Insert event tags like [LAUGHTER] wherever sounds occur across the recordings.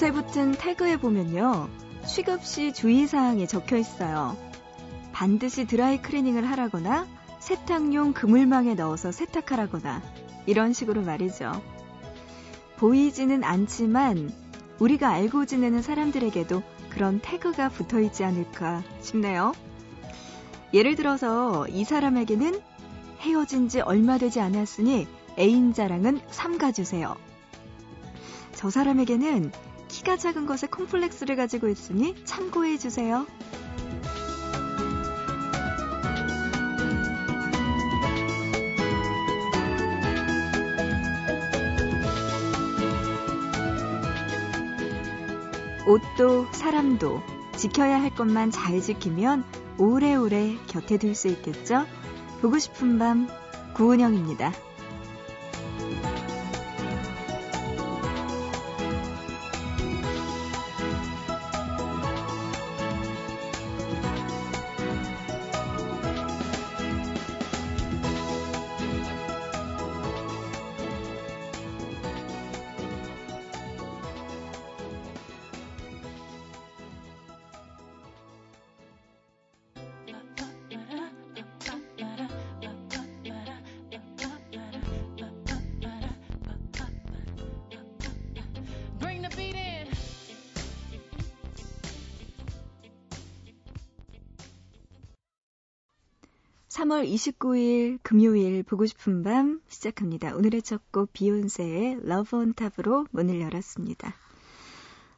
옷에 붙은 태그에 보면요. 취급시 주의사항이 적혀 있어요. 반드시 드라이 클리닝을 하라거나 세탁용 그물망에 넣어서 세탁하라거나 이런 식으로 말이죠. 보이지는 않지만 우리가 알고 지내는 사람들에게도 그런 태그가 붙어 있지 않을까 싶네요. 예를 들어서 이 사람에게는 헤어진 지 얼마 되지 않았으니 애인 자랑은 삼가주세요. 저 사람에게는 키가 작은 것에 콤플렉스를 가지고 있으니 참고해 주세요. 옷도 사람도 지켜야 할 것만 잘 지키면 오래오래 곁에 둘 수 있겠죠? 보고 싶은 밤 구은영입니다. 3월 29일 금요일 보고 싶은 밤 시작합니다. 오늘의 첫 곡 비욘세의 Love on Top으로 문을 열었습니다.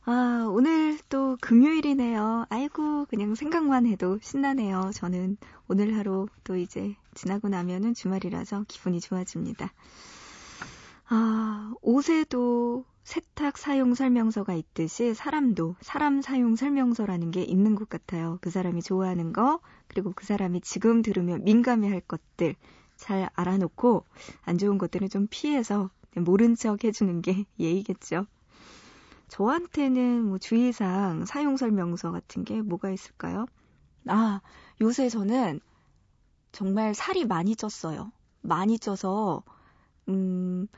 아, 오늘 또 금요일이네요. 아이고, 그냥 생각만 해도 신나네요. 저는 오늘 하루 또 이제 지나고 나면은 주말이라서 기분이 좋아집니다. 아, 옷에도 세탁 사용 설명서가 있듯이 사람도 사람 사용 설명서라는 게 있는 것 같아요. 그 사람이 좋아하는 거, 그리고 그 사람이 지금 들으면 민감해 할 것들 잘 알아놓고 안 좋은 것들은 좀 피해서 모른 척 해주는 게 [LAUGHS] 예의겠죠. 저한테는 뭐 주의사항, 사용 설명서 같은 게 뭐가 있을까요? 아, 요새 저는 정말 살이 많이 쪘어요. 많이 쪄서, 음,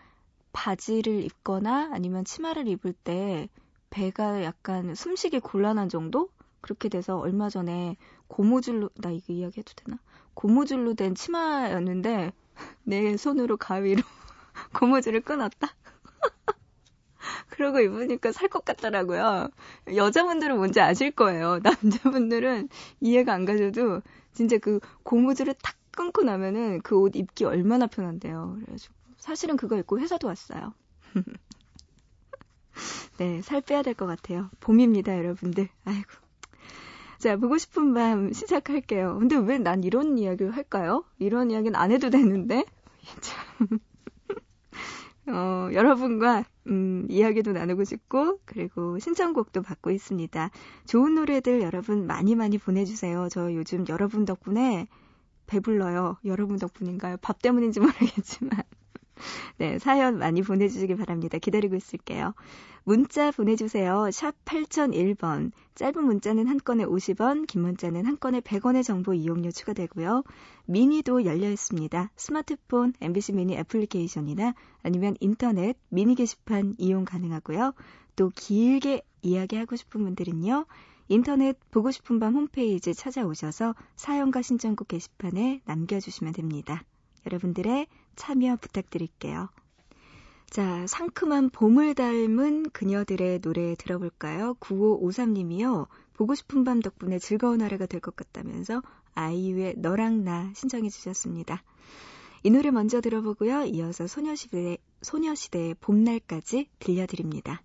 바지를 입거나 아니면 치마를 입을 때 배가 약간 숨쉬기 곤란한 정도? 그렇게 돼서 얼마 전에 고무줄로, 나 이거 이야기 해도 되나? 고무줄로 된 치마였는데 [LAUGHS] 내 손으로 가위로 [LAUGHS] 고무줄을 끊었다? [LAUGHS] 그러고 입으니까 살 것 같더라고요. 여자분들은 뭔지 아실 거예요. 남자분들은 이해가 안 가셔도 진짜 그 고무줄을 탁 끊고 나면은 그 옷 입기 얼마나 편한데요. 그래가지고 사실은 그거 입고 회사도 왔어요. [LAUGHS] 네, 살 빼야 될 것 같아요. 봄입니다, 여러분들. 아이고. 자, 보고 싶은 밤 시작할게요. 근데 왜 난 이런 이야기를 할까요? 이런 이야기는 안 해도 되는데. [LAUGHS] 참. 어, 여러분과 음, 이야기도 나누고 싶고 그리고 신청곡도 받고 있습니다. 좋은 노래들 여러분 많이 많이 보내주세요. 저 요즘 여러분 덕분에 배불러요. 여러분 덕분인가요? 밥 때문인지 모르겠지만 네, 사연 많이 보내주시기 바랍니다. 기다리고 있을게요. 문자 보내주세요. 샵 8001번. 짧은 문자는 한 건에 50원, 긴 문자는 한 건에 100원의 정보 이용료 추가되고요. 미니도 열려 있습니다. 스마트폰, MBC 미니 애플리케이션이나 아니면 인터넷 미니 게시판 이용 가능하고요. 또 길게 이야기하고 싶은 분들은요. 인터넷 보고 싶은 밤 홈페이지 찾아오셔서 사연과 신청곡 게시판에 남겨주시면 됩니다. 여러분들의 참여 부탁드릴게요. 자, 상큼한 봄을 닮은 그녀들의 노래 들어볼까요? 9553님이요. 보고 싶은 밤 덕분에 즐거운 하루가 될 것 같다면서 아이유의 너랑 나 신청해 주셨습니다. 이 노래 먼저 들어보고요. 이어서 소녀시대, 소녀시대의 봄날까지 들려드립니다.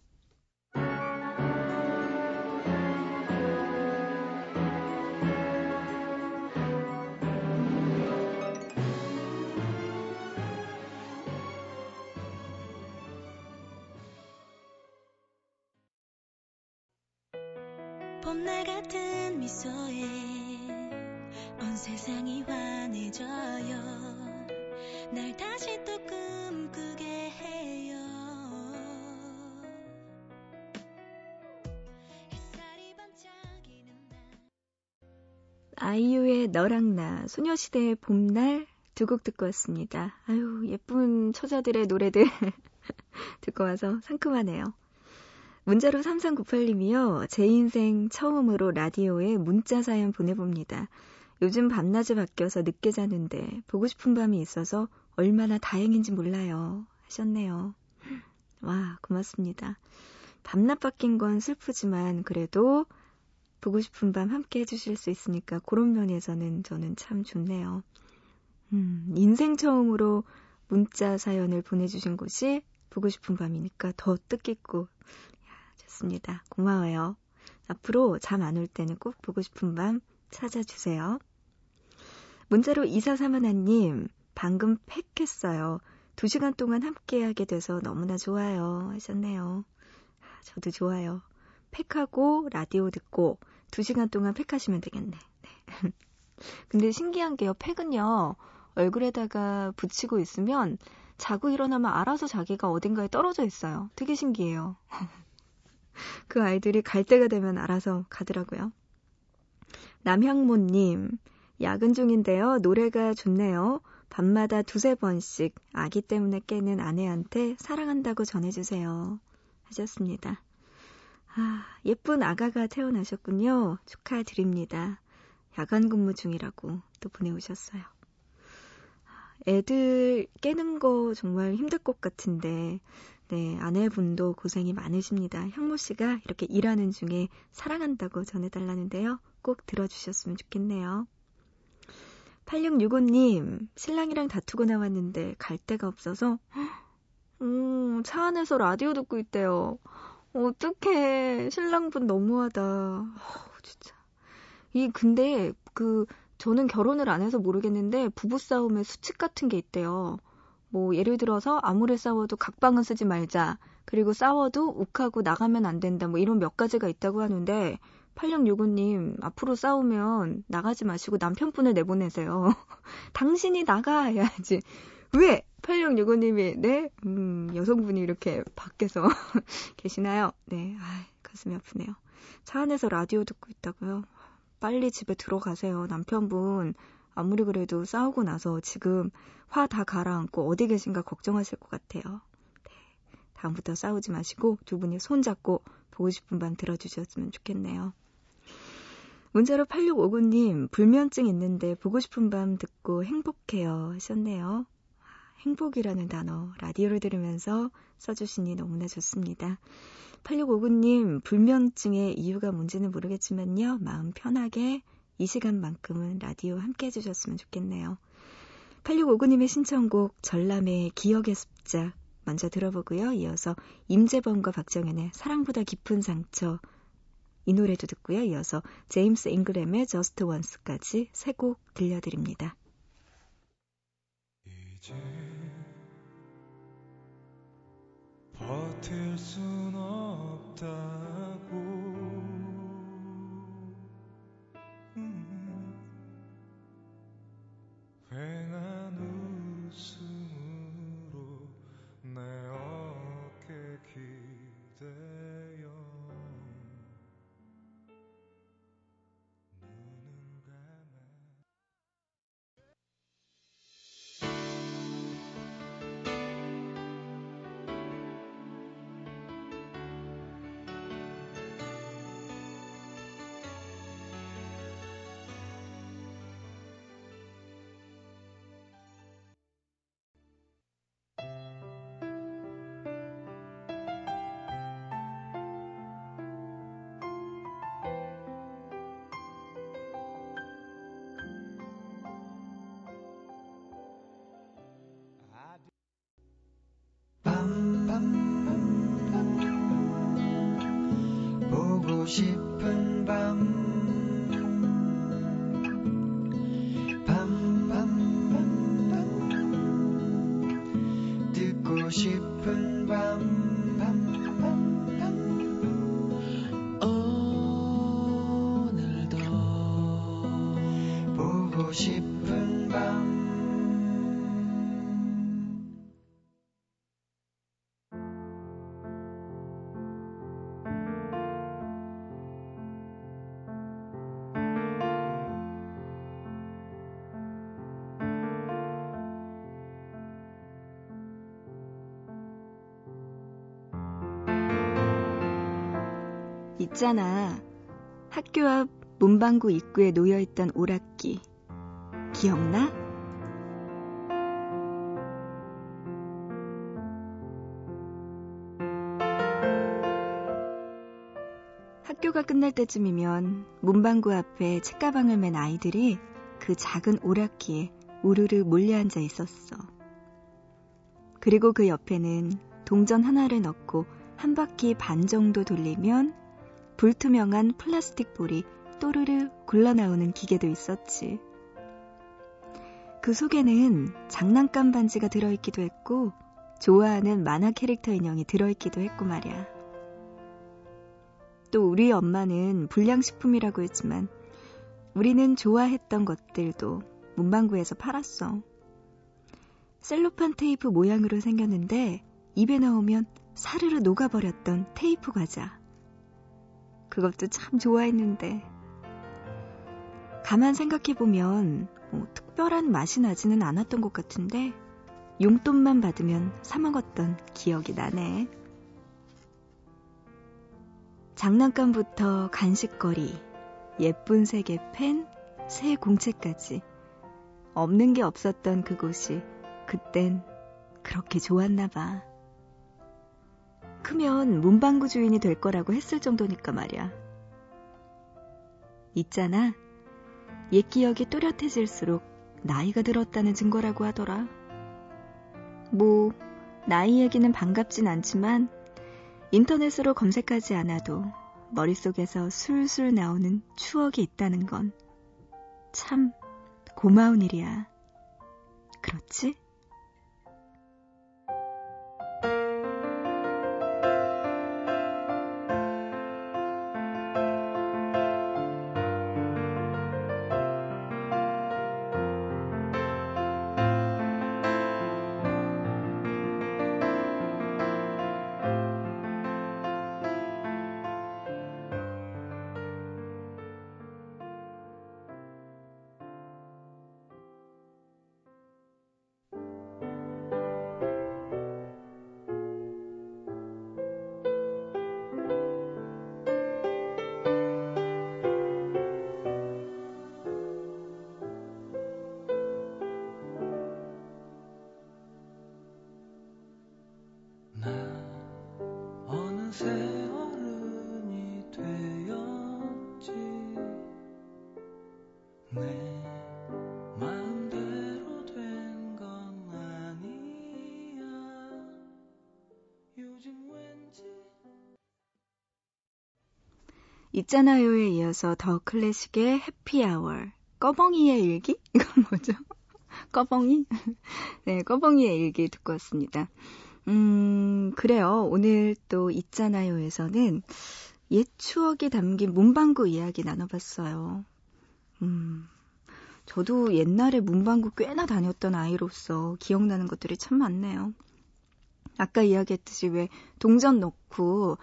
너랑 나, 소녀시대의 봄날 두 곡 듣고 왔습니다. 아유, 예쁜 처자들의 노래들 [LAUGHS] 듣고 와서 상큼하네요. 문자로 3398님이요. 제 인생 처음으로 라디오에 문자 사연 보내봅니다. 요즘 밤낮이 바뀌어서 늦게 자는데 보고 싶은 밤이 있어서 얼마나 다행인지 몰라요. 하셨네요. 와, 고맙습니다. 밤낮 바뀐 건 슬프지만 그래도 보고 싶은 밤 함께 해주실 수 있으니까 그런 면에서는 저는 참 좋네요. 음, 인생 처음으로 문자 사연을 보내주신 곳이 보고 싶은 밤이니까 더 뜻깊고 야, 좋습니다. 고마워요. 앞으로 잠 안 올 때는 꼭 보고 싶은 밤 찾아주세요. 문자로 이사사만아님 방금 팩했어요. 두 시간 동안 함께하게 돼서 너무나 좋아요 하셨네요. 저도 좋아요. 팩하고 라디오 듣고 두 시간 동안 팩하시면 되겠네. 네. [LAUGHS] 근데 신기한 게요. 팩은요. 얼굴에다가 붙이고 있으면 자고 일어나면 알아서 자기가 어딘가에 떨어져 있어요. 되게 신기해요. [LAUGHS] 그 아이들이 갈 때가 되면 알아서 가더라고요. 남향모님, 야근 중인데요. 노래가 좋네요. 밤마다 두세 번씩 아기 때문에 깨는 아내한테 사랑한다고 전해주세요. 하셨습니다. 아, 예쁜 아가가 태어나셨군요. 축하드립니다. 야간 근무 중이라고 또 보내오셨어요. 애들 깨는 거 정말 힘들 것 같은데, 네, 아내분도 고생이 많으십니다. 형모 씨가 이렇게 일하는 중에 사랑한다고 전해달라는데요. 꼭 들어주셨으면 좋겠네요. 8665님, 신랑이랑 다투고 나왔는데 갈 데가 없어서, 음, 차 안에서 라디오 듣고 있대요. 어떡해. 신랑분 너무하다. 어, 진짜. 이, 근데, 그, 저는 결혼을 안 해서 모르겠는데, 부부싸움에 수칙 같은 게 있대요. 뭐, 예를 들어서, 아무리 싸워도 각방은 쓰지 말자. 그리고 싸워도 욱하고 나가면 안 된다. 뭐, 이런 몇 가지가 있다고 하는데, 8665님, 앞으로 싸우면 나가지 마시고 남편분을 내보내세요. [LAUGHS] 당신이 나가! 해야지. 왜? 8665님이, 네? 음, 여성분이 이렇게 밖에서 [LAUGHS] 계시나요? 네. 아 가슴이 아프네요. 차 안에서 라디오 듣고 있다고요? 빨리 집에 들어가세요. 남편분, 아무리 그래도 싸우고 나서 지금 화 다 가라앉고 어디 계신가 걱정하실 것 같아요. 네. 다음부터 싸우지 마시고 두 분이 손잡고 보고 싶은 밤 들어주셨으면 좋겠네요. 문자로 8659님, 불면증 있는데 보고 싶은 밤 듣고 행복해요 하셨네요. 행복이라는 단어 라디오를 들으면서 써주시니 너무나 좋습니다. 8659님, 불면증의 이유가 뭔지는 모르겠지만요. 마음 편하게 이 시간만큼은 라디오 함께 해주셨으면 좋겠네요. 8659님의 신청곡 전람의 기억의 습작 먼저 들어보고요. 이어서 임재범과 박정현의 사랑보다 깊은 상처 이 노래도 듣고요. 이어서 제임스 잉그램의 Just Once까지 세 곡 들려드립니다. 이제 버틸 순 없다 싶 있잖아. 학교 앞 문방구 입구에 놓여있던 오락기. 기억나? 학교가 끝날 때쯤이면 문방구 앞에 책가방을 맨 아이들이 그 작은 오락기에 우르르 몰려앉아 있었어. 그리고 그 옆에는 동전 하나를 넣고 한 바퀴 반 정도 돌리면 불투명한 플라스틱 볼이 또르르 굴러나오는 기계도 있었지. 그 속에는 장난감 반지가 들어있기도 했고, 좋아하는 만화 캐릭터 인형이 들어있기도 했고 말이야. 또 우리 엄마는 불량식품이라고 했지만, 우리는 좋아했던 것들도 문방구에서 팔았어. 셀로판 테이프 모양으로 생겼는데, 입에 넣으면 사르르 녹아버렸던 테이프 과자. 그것도 참 좋아했는데. 가만 생각해보면 뭐 특별한 맛이 나지는 않았던 것 같은데 용돈만 받으면 사먹었던 기억이 나네. 장난감부터 간식거리, 예쁜 색의 펜, 새 공책까지 없는 게 없었던 그곳이 그땐 그렇게 좋았나 봐. 크면 문방구 주인이 될 거라고 했을 정도니까 말이야. 있잖아. 옛 기억이 또렷해질수록 나이가 들었다는 증거라고 하더라. 뭐, 나이 얘기는 반갑진 않지만 인터넷으로 검색하지 않아도 머릿속에서 술술 나오는 추억이 있다는 건 참 고마운 일이야. 그렇지? 있잖아요에 이어서 더 클래식의 해피아워, 꺼벙이의 일기? [LAUGHS] 이건 뭐죠? 꺼벙이? [LAUGHS] 네, 꺼벙이의 일기 듣고 왔습니다. 음, 그래요. 오늘 또 있잖아요에서는 옛 추억이 담긴 문방구 이야기 나눠봤어요. 음, 저도 옛날에 문방구 꽤나 다녔던 아이로서 기억나는 것들이 참 많네요. 아까 이야기했듯이 왜 동전 넣고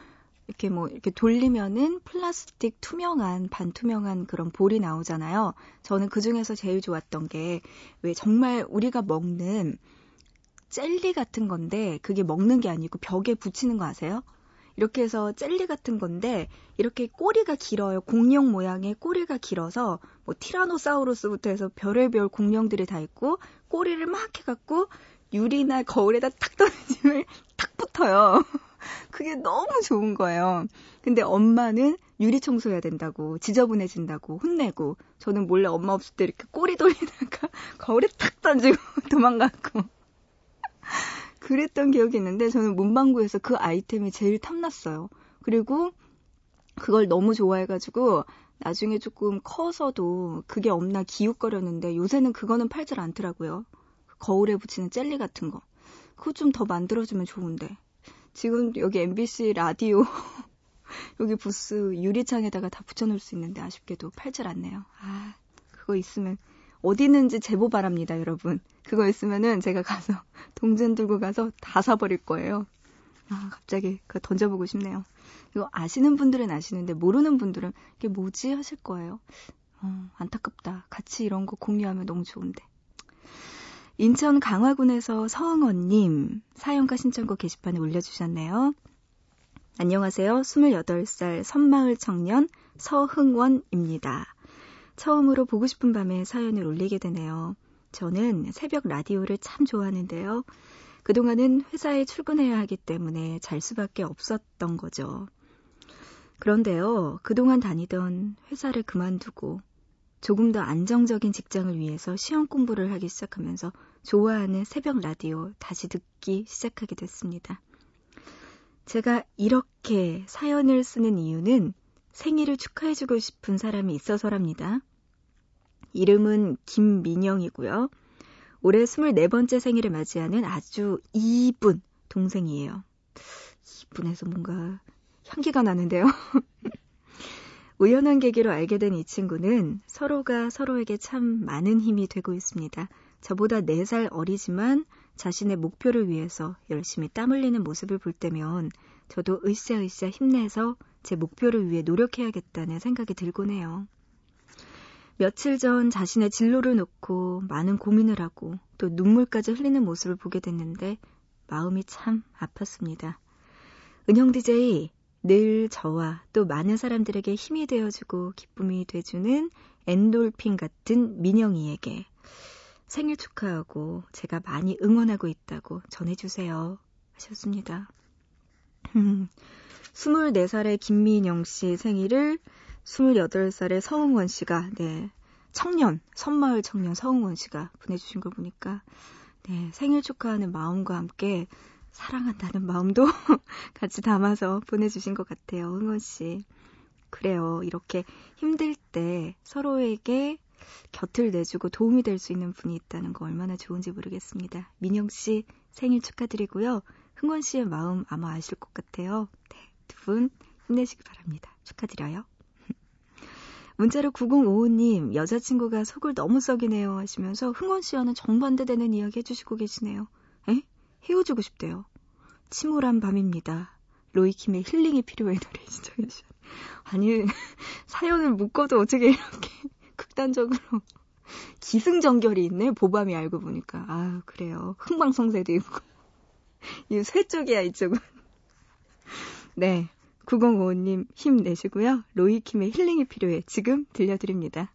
이렇게 뭐 이렇게 돌리면은 플라스틱 투명한 반투명한 그런 볼이 나오잖아요. 저는 그 중에서 제일 좋았던 게 왜 정말 우리가 먹는 젤리 같은 건데 그게 먹는 게 아니고 벽에 붙이는 거 아세요? 이렇게 해서 젤리 같은 건데 이렇게 꼬리가 길어요. 공룡 모양의 꼬리가 길어서 뭐 티라노사우루스부터 해서 별의별 공룡들이 다 있고 꼬리를 막 해갖고 유리나 거울에다 탁 던지면 [LAUGHS] 탁 붙어요. 그게 너무 좋은 거예요. 근데 엄마는 유리 청소해야 된다고, 지저분해진다고 혼내고, 저는 몰래 엄마 없을 때 이렇게 꼬리 돌리다가 [LAUGHS] 거울에 탁 던지고 [LAUGHS] 도망갔고. 그랬던 기억이 있는데, 저는 문방구에서 그 아이템이 제일 탐났어요. 그리고 그걸 너무 좋아해가지고, 나중에 조금 커서도 그게 없나 기웃거렸는데, 요새는 그거는 팔질 않더라고요. 거울에 붙이는 젤리 같은 거. 그거 좀 더 만들어주면 좋은데. 지금 여기 MBC 라디오 [LAUGHS] 여기 부스 유리창에다가 다 붙여놓을 수 있는데 아쉽게도 팔질 않네요. 아 그거 있으면 어디 있는지 제보 바랍니다, 여러분. 그거 있으면은 제가 가서 [LAUGHS] 동전 들고 가서 다 사버릴 거예요. 아 갑자기 그거 던져보고 싶네요. 이거 아시는 분들은 아시는데 모르는 분들은 이게 뭐지 하실 거예요. 어, 안타깝다. 같이 이런 거 공유하면 너무 좋은데. 인천 강화군에서 서흥원님 사연과 신청곡 게시판에 올려주셨네요. 안녕하세요. 28살 섬마을 청년 서흥원입니다. 처음으로 보고 싶은 밤에 사연을 올리게 되네요. 저는 새벽 라디오를 참 좋아하는데요. 그동안은 회사에 출근해야 하기 때문에 잘 수밖에 없었던 거죠. 그런데요, 그동안 다니던 회사를 그만두고 조금 더 안정적인 직장을 위해서 시험 공부를 하기 시작하면서 좋아하는 새벽 라디오 다시 듣기 시작하게 됐습니다. 제가 이렇게 사연을 쓰는 이유는 생일을 축하해주고 싶은 사람이 있어서랍니다. 이름은 김민영이고요. 올해 24번째 생일을 맞이하는 아주 이쁜 동생이에요. 이분에서 뭔가 향기가 나는데요. [LAUGHS] 우연한 계기로 알게 된 이 친구는 서로가 서로에게 참 많은 힘이 되고 있습니다. 저보다 4살 어리지만 자신의 목표를 위해서 열심히 땀 흘리는 모습을 볼 때면 저도 으쌰으쌰 힘내서 제 목표를 위해 노력해야겠다는 생각이 들곤 해요. 며칠 전 자신의 진로를 놓고 많은 고민을 하고 또 눈물까지 흘리는 모습을 보게 됐는데 마음이 참 아팠습니다. 은영 DJ 늘 저와 또 많은 사람들에게 힘이 되어주고 기쁨이 돼주는 엔돌핀 같은 민영이에게 생일 축하하고 제가 많이 응원하고 있다고 전해주세요. 하셨습니다. [LAUGHS] 24살의 김민영 씨 생일을 28살의 서흥원 씨가, 네, 청년, 섬마을 청년 서흥원 씨가 보내주신 걸 보니까, 네, 생일 축하하는 마음과 함께 사랑한다는 마음도 [LAUGHS] 같이 담아서 보내주신 것 같아요, 흥원 씨. 그래요. 이렇게 힘들 때 서로에게 곁을 내주고 도움이 될 수 있는 분이 있다는 거 얼마나 좋은지 모르겠습니다. 민영 씨 생일 축하드리고요. 흥원 씨의 마음 아마 아실 것 같아요. 네, 두 분 힘내시기 바랍니다. 축하드려요. [LAUGHS] 문자로 9055님, 여자친구가 속을 너무 썩이네요 하시면서 흥원 씨와는 정반대되는 이야기 해주시고 계시네요. 에? 헤어지고 싶대요. 침울한 밤입니다. 로이킴의 힐링이 필요해 노래 신청해 주셨 아니, [LAUGHS] 사연을 묶어도 어떻게 이렇게 [LAUGHS] 극단적으로 [LAUGHS] 기승전결이 있네. 보밤이 알고 보니까. 아, 그래요. 흥방성쇠도 있고. 이 쇠 쪽이야, 이쪽은. 네. 9055님 힘내시고요. 로이킴의 힐링이 필요해. 지금 들려드립니다.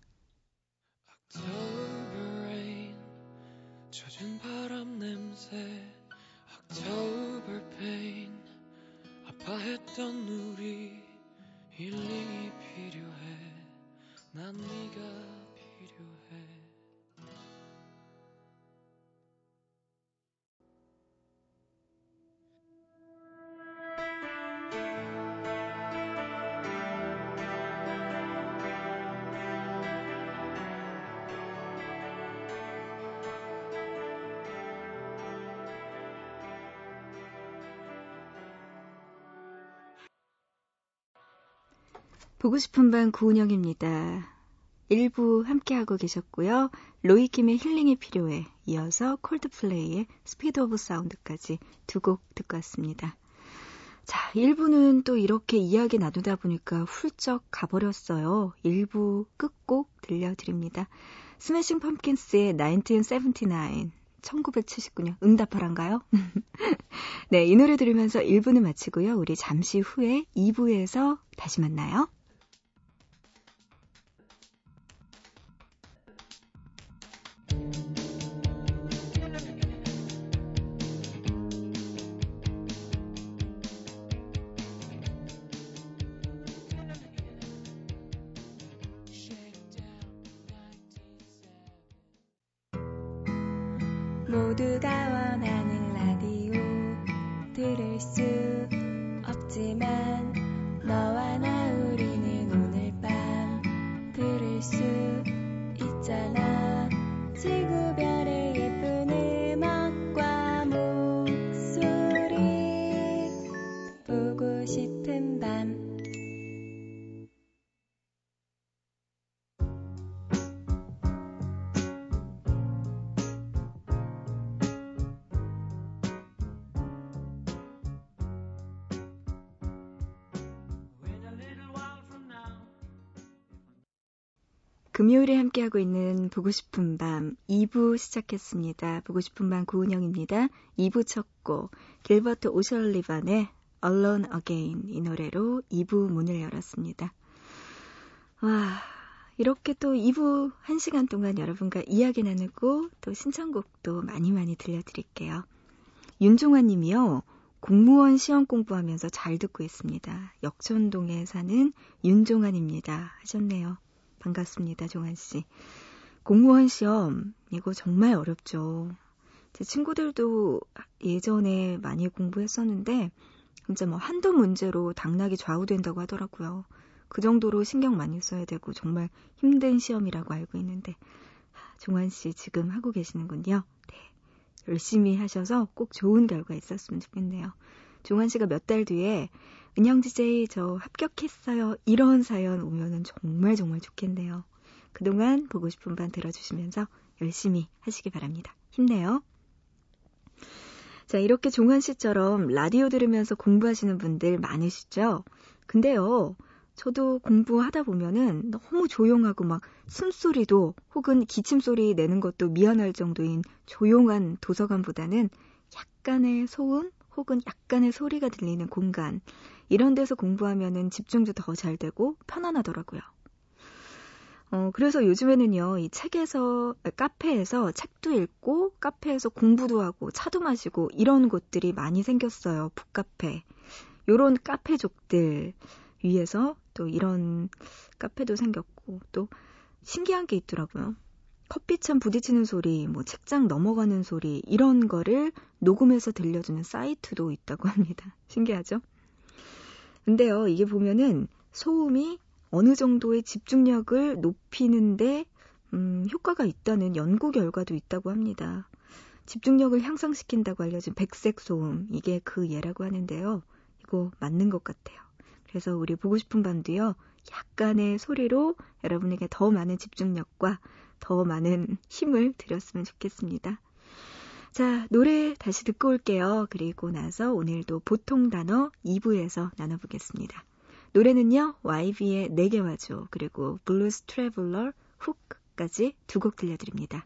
October pain 아파했던 우리 힐링이 필요해. 난 네가 보고 싶은 밤 구은영입니다. 1부 함께하고 계셨고요. 로이킴의 힐링이 필요해 이어서 Coldplay의 Speed of Sound까지 두 곡 듣고 왔습니다. 자, 1부는 또 이렇게 이야기 나누다 보니까 훌쩍 가버렸어요. 1부 끝곡 들려드립니다. Smashing Pumpkins의 1979 1979년 응답하란가요? [LAUGHS] 네, 이 노래 들으면서 1부는 마치고요. 우리 잠시 후에 2부에서 다시 만나요. 모두가 원하는 금요일에 함께하고 있는 보고 싶은 밤 2부 시작했습니다. 보고 싶은 밤 구은영입니다. 2부 첫 곡, 길버트 오셜리반의 Alone Again 이 노래로 2부 문을 열었습니다. 와, 이렇게 또 2부 1시간 동안 여러분과 이야기 나누고 또 신청곡도 많이 많이 들려드릴게요. 윤종환 님이요. 공무원 시험 공부하면서 잘 듣고 있습니다. 역촌동에 사는 윤종환입니다. 하셨네요. 반갑습니다, 종환 씨. 공무원 시험, 이거 정말 어렵죠. 제 친구들도 예전에 많이 공부했었는데, 진짜 뭐 한두 문제로 당락이 좌우된다고 하더라고요. 그 정도로 신경 많이 써야 되고 정말 힘든 시험이라고 알고 있는데, 종환 씨 지금 하고 계시는군요. 네. 열심히 하셔서 꼭 좋은 결과 있었으면 좋겠네요. 종환 씨가 몇 달 뒤에 은영 DJ 저 합격했어요. 이런 사연 오면은 정말 정말 좋겠네요. 그동안 보고 싶은 반 들어주시면서 열심히 하시기 바랍니다. 힘내요. 자, 이렇게 종환 씨처럼 라디오 들으면서 공부하시는 분들 많으시죠? 근데요, 저도 공부하다 보면은 너무 조용하고 막 숨소리도 혹은 기침소리 내는 것도 미안할 정도인 조용한 도서관보다는 약간의 소음 혹은 약간의 소리가 들리는 공간 이런 데서 공부하면은 집중도 더 잘 되고 편안하더라고요. 어, 그래서 요즘에는요, 이 책에서, 카페에서 책도 읽고, 카페에서 공부도 하고, 차도 마시고, 이런 곳들이 많이 생겼어요. 북카페. 요런 카페족들 위해서 또 이런 카페도 생겼고, 또 신기한 게 있더라고요. 커피찬 부딪히는 소리, 뭐 책장 넘어가는 소리, 이런 거를 녹음해서 들려주는 사이트도 있다고 합니다. [LAUGHS] 신기하죠? 근데요, 이게 보면은 소음이 어느 정도의 집중력을 높이는데 음, 효과가 있다는 연구 결과도 있다고 합니다. 집중력을 향상시킨다고 알려진 백색 소음 이게 그 예라고 하는데요. 이거 맞는 것 같아요. 그래서 우리 보고 싶은 밤도요. 약간의 소리로 여러분에게 더 많은 집중력과 더 많은 힘을 드렸으면 좋겠습니다. 자, 노래 다시 듣고 올게요. 그리고 나서 오늘도 보통 단어 2부에서 나눠보겠습니다. 노래는요, YB의 내게 와줘, 그리고 Blues Traveler Hook까지 두 곡 들려드립니다.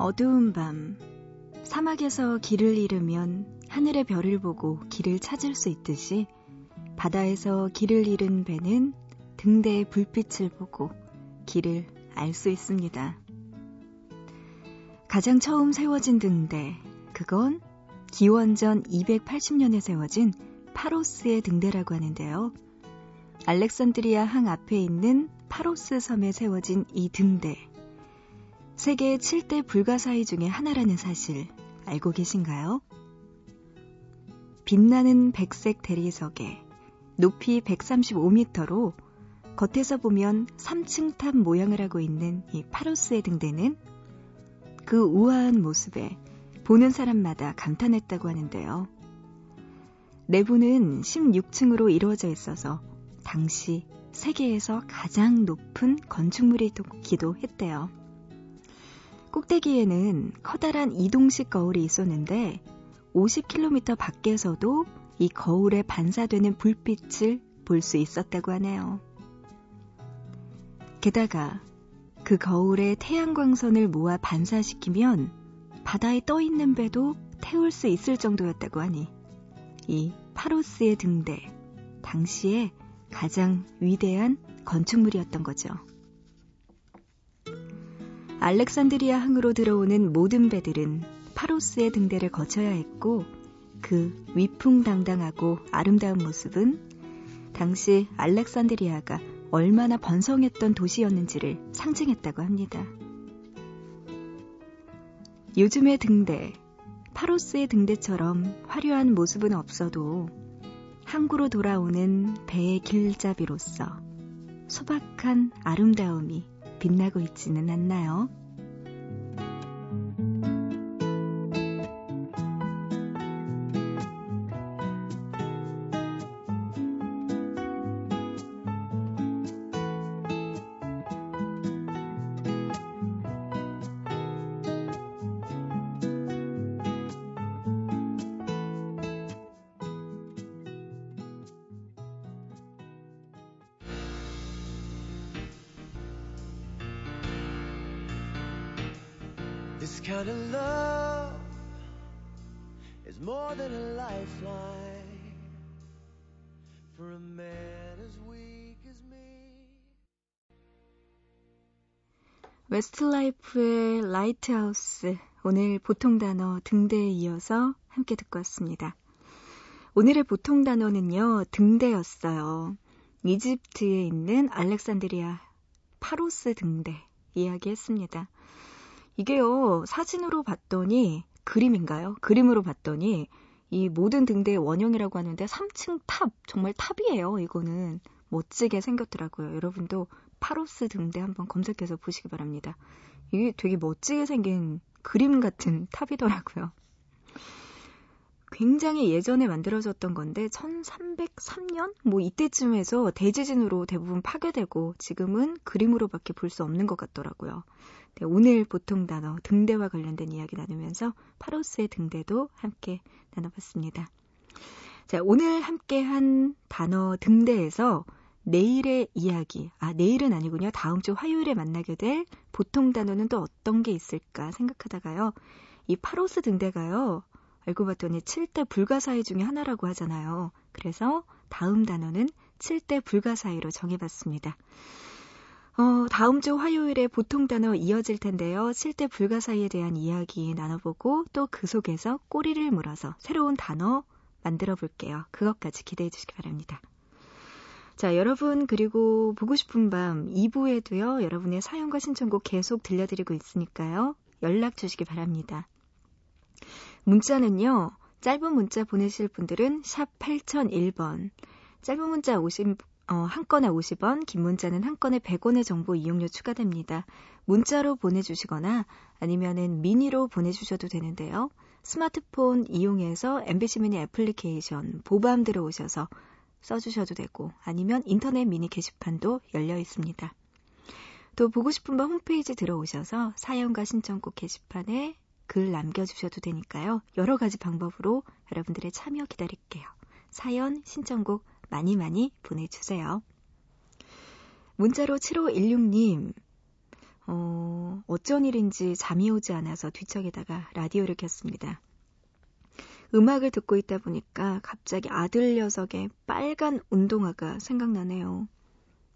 어두운 밤 사막에서 길을 잃으면 하늘의 별을 보고 길을 찾을 수 있듯이 바다에서 길을 잃은 배는 등대의 불빛을 보고 길을 알 수 있습니다. 가장 처음 세워진 등대, 그건 기원전 280년에 세워진 파로스의 등대라고 하는데요. 알렉산드리아 항 앞에 있는 파로스 섬에 세워진 이 등대. 세계 7대 불가사의 중에 하나라는 사실 알고 계신가요? 빛나는 백색 대리석에 높이 135m로 겉에서 보면 3층 탑 모양을 하고 있는 이 파로스의 등대는 그 우아한 모습에 보는 사람마다 감탄했다고 하는데요. 내부는 16층으로 이루어져 있어서 당시 세계에서 가장 높은 건축물이기도 했대요. 꼭대기에는 커다란 이동식 거울이 있었는데 50km 밖에서도 이 거울에 반사되는 불빛을 볼 수 있었다고 하네요. 게다가 그 거울에 태양광선을 모아 반사시키면 바다에 떠 있는 배도 태울 수 있을 정도였다고 하니 이 파로스의 등대, 당시에 가장 위대한 건축물이었던 거죠. 알렉산드리아 항으로 들어오는 모든 배들은 파로스의 등대를 거쳐야 했고 그 위풍당당하고 아름다운 모습은 당시 알렉산드리아가 얼마나 번성했던 도시였는지를 상징했다고 합니다. 요즘의 등대, 파로스의 등대처럼 화려한 모습은 없어도 항구로 돌아오는 배의 길잡이로서 소박한 아름다움이 빛나고 있지는 않나요? Kind of love is more than a lifeline for a man as weak as me. Westlife의 Lighthouse 오늘 보통 단어 등대에 이어서 함께 듣고 왔습니다. 오늘의 보통 단어는요 등대였어요. 이집트에 있는 알렉산드리아 파로스 등대 이야기했습니다. 이게요 사진으로 봤더니 그림인가요? 그림으로 봤더니 이 모든 등대의 원형이라고 하는데 3층 탑 정말 탑이에요. 이거는 멋지게 생겼더라고요. 여러분도 파로스 등대 한번 검색해서 보시기 바랍니다. 이게 되게 멋지게 생긴 그림 같은 탑이더라고요. 굉장히 예전에 만들어졌던 건데 1303년 뭐 이때쯤에서 대지진으로 대부분 파괴되고 지금은 그림으로밖에 볼 수 없는 것 같더라고요. 네, 오늘 보통 단어 등대와 관련된 이야기 나누면서 파로스의 등대도 함께 나눠봤습니다. 자, 오늘 함께 한 단어 등대에서 내일의 이야기, 아, 내일은 아니군요. 다음 주 화요일에 만나게 될 보통 단어는 또 어떤 게 있을까 생각하다가요. 이 파로스 등대가요. 알고 봤더니 7대 불가사의 중에 하나라고 하잖아요. 그래서 다음 단어는 7대 불가사의로 정해봤습니다. 어, 다음 주 화요일에 보통 단어 이어질 텐데요. 7대 불가사의에 대한 이야기 나눠보고 또 그 속에서 꼬리를 물어서 새로운 단어 만들어 볼게요. 그것까지 기대해 주시기 바랍니다. 자, 여러분, 그리고 보고 싶은 밤 2부에도요, 여러분의 사연과 신청곡 계속 들려드리고 있으니까요, 연락 주시기 바랍니다. 문자는요, 짧은 문자 보내실 분들은 샵 8001번, 짧은 문자 50, 어, 한 건에 50원, 긴 문자는 한 건에 100원의 정보 이용료 추가됩니다. 문자로 보내주시거나 아니면은 미니로 보내주셔도 되는데요. 스마트폰 이용해서 MBC 미니 애플리케이션 보밤 들어오셔서 써주셔도 되고 아니면 인터넷 미니 게시판도 열려 있습니다. 또 보고 싶은 밤 홈페이지 들어오셔서 사연과 신청곡 게시판에 글 남겨주셔도 되니까요. 여러 가지 방법으로 여러분들의 참여 기다릴게요. 사연, 신청곡 많이 많이 보내주세요. 문자로 7516님, 어, 어쩐 일인지 잠이 오지 않아서 뒤척이다가 라디오를 켰습니다. 음악을 듣고 있다 보니까 갑자기 아들 녀석의 빨간 운동화가 생각나네요.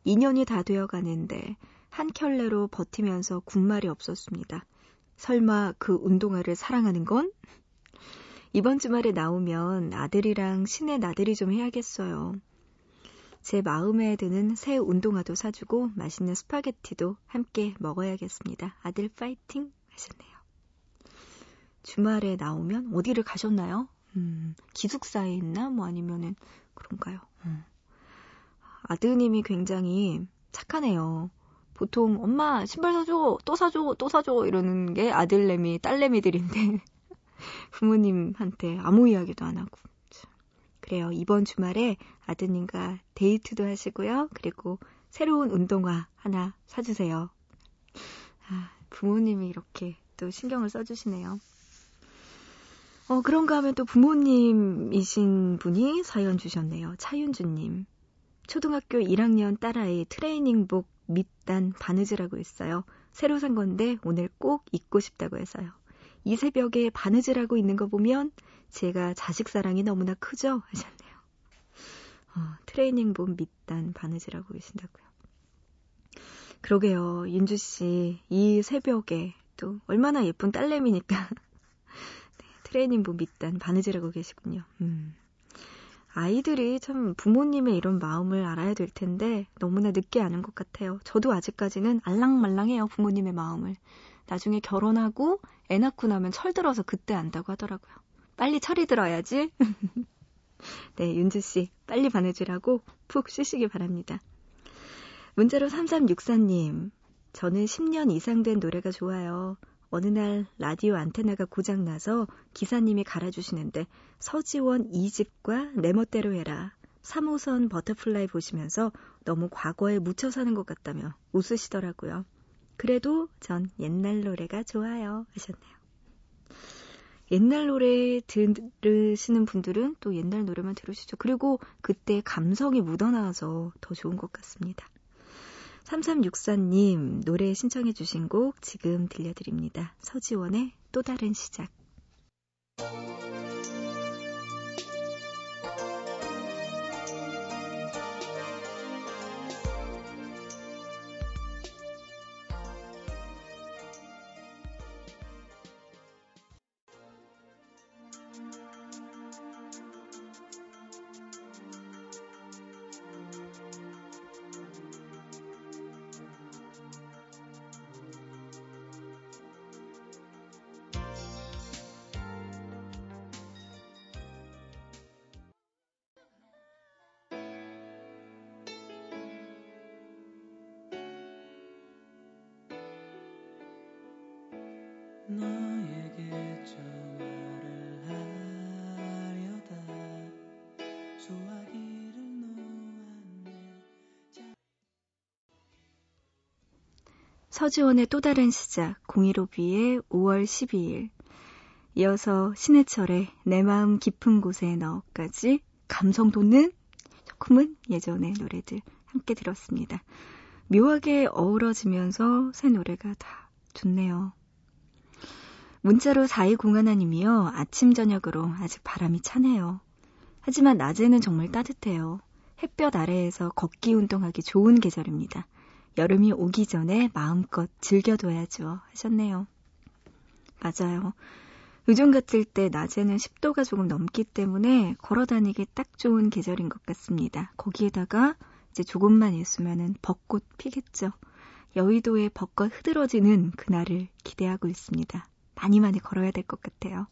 2년이 다 되어 가는데 한 켤레로 버티면서 군말이 없었습니다. 설마 그 운동화를 사랑하는 건? 이번 주말에 나오면 아들이랑 시내 나들이 좀 해야겠어요. 제 마음에 드는 새 운동화도 사주고 맛있는 스파게티도 함께 먹어야겠습니다. 아들 파이팅 하셨네요. 주말에 나오면 어디를 가셨나요? 음, 기숙사에 있나? 뭐 아니면은 그런가요? 음. 아드님이 굉장히 착하네요. 보통 엄마 신발 사줘, 또 사줘, 또 사줘 이러는 게 아들내미, 딸내미들인데 [LAUGHS] 부모님한테 아무 이야기도 안 하고. 그래요. 이번 주말에 아드님과 데이트도 하시고요. 그리고 새로운 운동화 하나 사주세요. 아, 부모님이 이렇게 또 신경을 써주시네요. 어, 그런가 하면 또 부모님이신 분이 사연 주셨네요. 차윤주님. 초등학교 1학년 딸아이 트레이닝복 밑단 바느질하고 있어요. 새로 산 건데 오늘 꼭 입고 싶다고 해서요. 이 새벽에 바느질하고 있는 거 보면 제가 자식 사랑이 너무나 크죠? 하셨네요. 어, 트레이닝복 밑단 바느질하고 계신다고요. 그러게요. 윤주 씨, 이 새벽에 또 얼마나 예쁜 딸내미니까. [LAUGHS] 네, 트레이닝복 밑단 바느질하고 계시군요. 음. 아이들이 참 부모님의 이런 마음을 알아야 될 텐데 너무나 늦게 아는 것 같아요. 저도 아직까지는 알랑말랑해요, 부모님의 마음을. 나중에 결혼하고 애 낳고 나면 철들어서 그때 안다고 하더라고요. 빨리 철이 들어야지. [LAUGHS] 네, 윤주 씨, 빨리 바느질하고 푹 쉬시기 바랍니다. 문자로 3364님, 저는 10년 이상 된 노래가 좋아요. 어느 날 라디오 안테나가 고장나서 기사님이 갈아주시는데 서지원 2집과 내 멋대로 해라. 3호선 버터플라이 보시면서 너무 과거에 묻혀 사는 것 같다며 웃으시더라고요. 그래도 전 옛날 노래가 좋아요 하셨네요. 옛날 노래 들으시는 분들은 또 옛날 노래만 들으시죠. 그리고 그때 감성이 묻어나와서 더 좋은 것 같습니다. 3364님 노래 신청해 주신 곡 지금 들려드립니다. 서지원의 또 다른 시작. 서지원의 또 다른 시작 015B의 5월 12일 이어서 신해철의 내 마음 깊은 곳에 너까지 감성 돋는 조금은 예전의 노래들 함께 들었습니다. 묘하게 어우러지면서 새 노래가 다 좋네요. 문자로 4201님이요. 아침 저녁으로 아직 바람이 차네요. 하지만 낮에는 정말 따뜻해요. 햇볕 아래에서 걷기 운동하기 좋은 계절입니다. 여름이 오기 전에 마음껏 즐겨둬야죠. 하셨네요. 맞아요. 요즘 같을 때 낮에는 10도가 조금 넘기 때문에 걸어 다니기 딱 좋은 계절인 것 같습니다. 거기에다가 이제 조금만 있으면은 벚꽃 피겠죠. 여의도의 벚꽃 흐드러지는 그날을 기대하고 있습니다. 많이 많이 걸어야 될 것 같아요.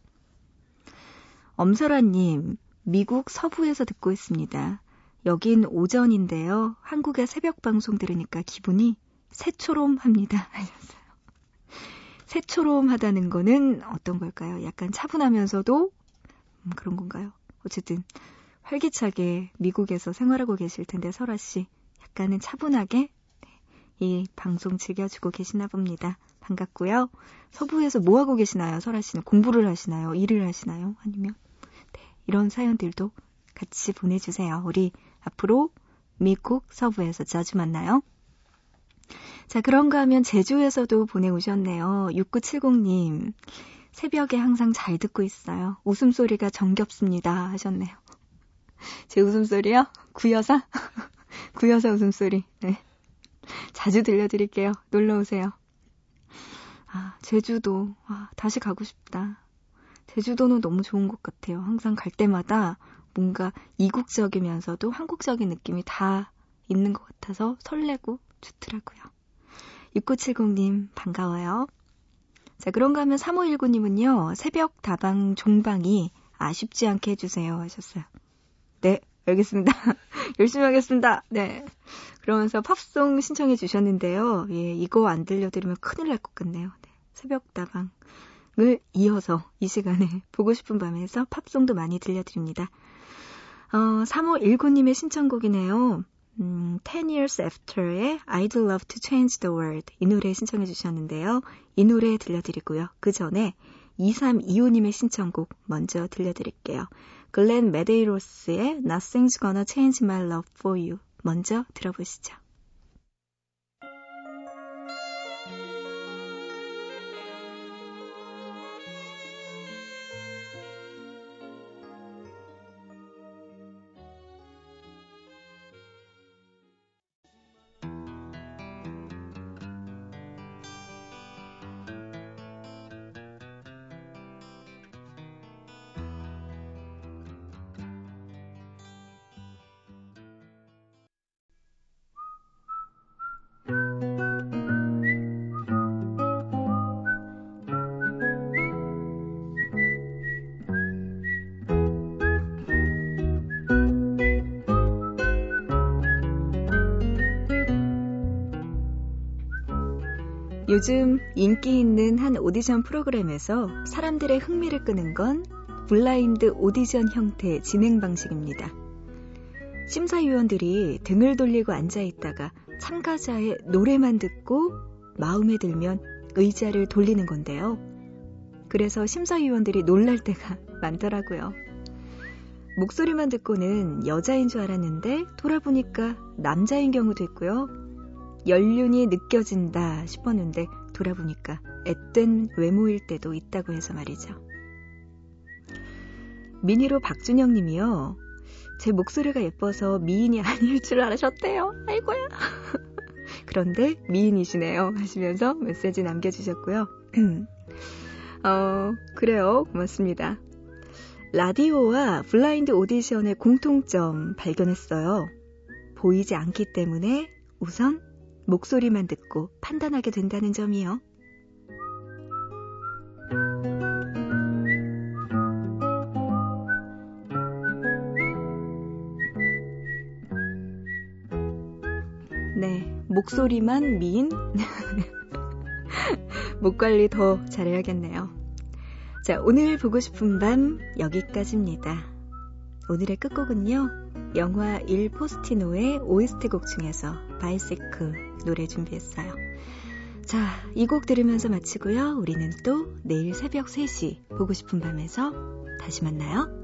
엄설아님, 미국 서부에서 듣고 있습니다. 여긴 오전인데요. 한국의 새벽 방송 들으니까 기분이 새초롬 합니다. [LAUGHS] 하셨어요. 새초롬 하다는 거는 어떤 걸까요? 약간 차분하면서도 음, 그런 건가요? 어쨌든 활기차게 미국에서 생활하고 계실 텐데 설아 씨 약간은 차분하게 이 방송 즐겨주고 계시나 봅니다. 반갑고요. 서부에서 뭐 하고 계시나요? 설아 씨는 공부를 하시나요? 일을 하시나요? 아니면 네, 이런 사연들도 같이 보내주세요. 우리 앞으로 미국 서부에서 자주 만나요. 자, 그런가 하면 제주에서도 보내오셨네요. 6970님. 새벽에 항상 잘 듣고 있어요. 웃음소리가 정겹습니다. 하셨네요. 제 웃음소리요? 구여사? [LAUGHS] 구여사 웃음소리. 네. 자주 들려드릴게요. 놀러 오세요. 아, 제주도. 아, 다시 가고 싶다. 제주도는 너무 좋은 것 같아요. 항상 갈 때마다 뭔가 이국적이면서도 한국적인 느낌이 다 있는 것 같아서 설레고 좋더라고요. 6970님, 반가워요. 자, 그런가 하면 3519님은요, 새벽 다방 종방이 아쉽지 않게 해주세요. 하셨어요. 네, 알겠습니다. [LAUGHS] 열심히 하겠습니다. 네. 그러면서 팝송 신청해 주셨는데요. 예, 이거 안 들려드리면 큰일 날 것 같네요. 네. 새벽 다방을 이어서 이 시간에 [LAUGHS] 보고 싶은 밤에서 팝송도 많이 들려드립니다. 어, 3519님의 신청곡이네요. 음, 10 Years After의 I'd Love to Change the World 이 노래 신청해 주셨는데요. 이 노래 들려드리고요. 그 전에 2325님의 신청곡 먼저 들려드릴게요. 글렌 메데이로스의 Nothing's Gonna Change My Love for You 먼저 들어보시죠. 요즘 인기 있는 한 오디션 프로그램에서 사람들의 흥미를 끄는 건 블라인드 오디션 형태의 진행 방식입니다. 심사위원들이 등을 돌리고 앉아 있다가 참가자의 노래만 듣고 마음에 들면 의자를 돌리는 건데요. 그래서 심사위원들이 놀랄 때가 [LAUGHS] 많더라고요. 목소리만 듣고는 여자인 줄 알았는데 돌아보니까 남자인 경우도 있고요. 연륜이 느껴진다 싶었는데 돌아보니까 앳된 외모일 때도 있다고 해서 말이죠. 미니로 박준영 님이요. 제 목소리가 예뻐서 미인이 아닐 줄 알으셨대요. 아이고야. [LAUGHS] 그런데 미인이시네요. 하시면서 메시지 남겨주셨고요. [CLEARS THROAT] 어, 그래요. 고맙습니다. 라디오와 블라인드 오디션의 공통점 발견했어요. 보이지 않기 때문에 우선 목소리만 듣고 판단하게 된다는 점이요. 네, 목소리만 미인? [LAUGHS] 목 관리 더 잘해야겠네요. 자, 오늘 보고 싶은 밤 여기까지입니다. 오늘의 끝곡은요. 영화 일 포스티노의 OST 곡 중에서 바이시클 노래 준비했어요. 자, 이 곡 들으면서 마치고요. 우리는 또 내일 새벽 3시 보고 싶은 밤에서 다시 만나요.